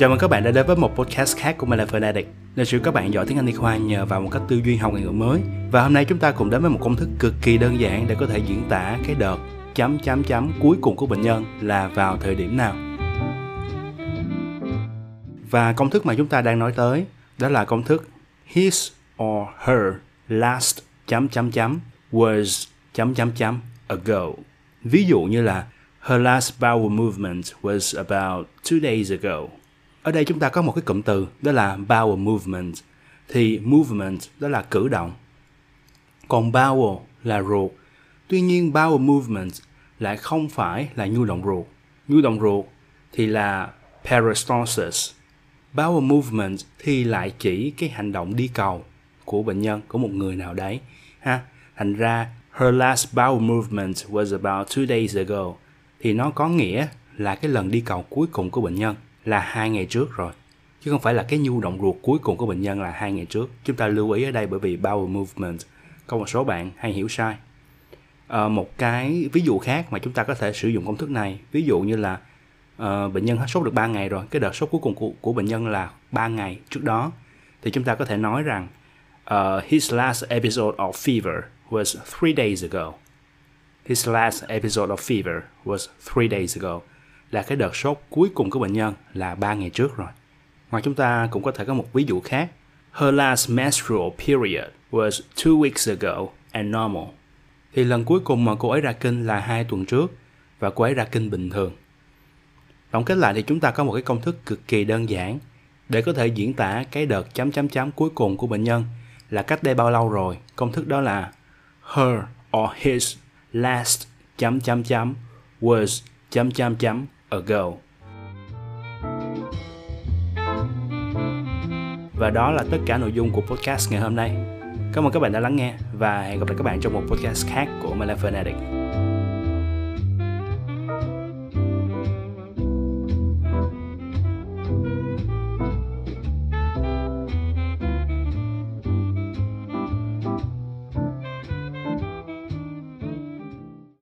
Chào mừng các bạn đã đến với một podcast khác của Malay Fanatic Nơi sự các bạn giỏi tiếng Anh đi khoa nhờ vào một cách tư duy học ngoại ngữ mới. Và hôm nay chúng ta cùng đến với một công thức cực kỳ đơn giản để có thể diễn tả cái đợt chấm chấm chấm cuối cùng của bệnh nhân là vào thời điểm nào. Và công thức mà chúng ta đang nói tới đó là công thức his or her last chấm chấm chấm was chấm chấm chấm ago. Ví dụ như là Her last bowel movement was about two days ago. Ở đây chúng ta có một cái cụm từ đó là bowel movement. Thì movement đó là cử động. Còn bowel là ruột. Tuy nhiên bowel movement lại không phải là nhu động ruột. Nhu động ruột thì là peristalsis. Bowel movement thì lại chỉ cái hành động đi cầu của bệnh nhân, của một người nào đấy. Ha. Thành ra, her last bowel movement was about two days ago thì nó có nghĩa là cái lần đi cầu cuối cùng của bệnh nhân là hai ngày trước rồi. Chứ không phải là cái nhu động ruột cuối cùng của bệnh nhân là hai ngày trước. Chúng ta lưu ý ở đây bởi vì bowel movement có một số bạn hay hiểu sai. À, một cái ví dụ khác mà chúng ta có thể sử dụng công thức này ví dụ như là uh, bệnh nhân hết sốt được 3 ngày rồi cái đợt sốt cuối cùng của, của bệnh nhân là 3 ngày trước đó thì chúng ta có thể nói rằng uh, his last episode of fever was three days ago. His last episode of fever was three days ago. Là cái đợt sốt cuối cùng của bệnh nhân là 3 ngày trước rồi. Hoặc chúng ta cũng có thể có một ví dụ khác. Her last menstrual period was two weeks ago and normal. Thì lần cuối cùng mà cô ấy ra kinh là hai tuần trước và cô ấy ra kinh bình thường. Tổng kết lại thì chúng ta có một cái công thức cực kỳ đơn giản để có thể diễn tả cái đợt chấm chấm chấm cuối cùng của bệnh nhân là cách đây bao lâu rồi. Công thức đó là her or his last chấm chấm chấm was chấm chấm chấm ago. Và đó là tất cả nội dung của podcast ngày hôm nay. Cảm ơn các bạn đã lắng nghe và hẹn gặp lại các bạn trong một podcast khác của Malay Addict.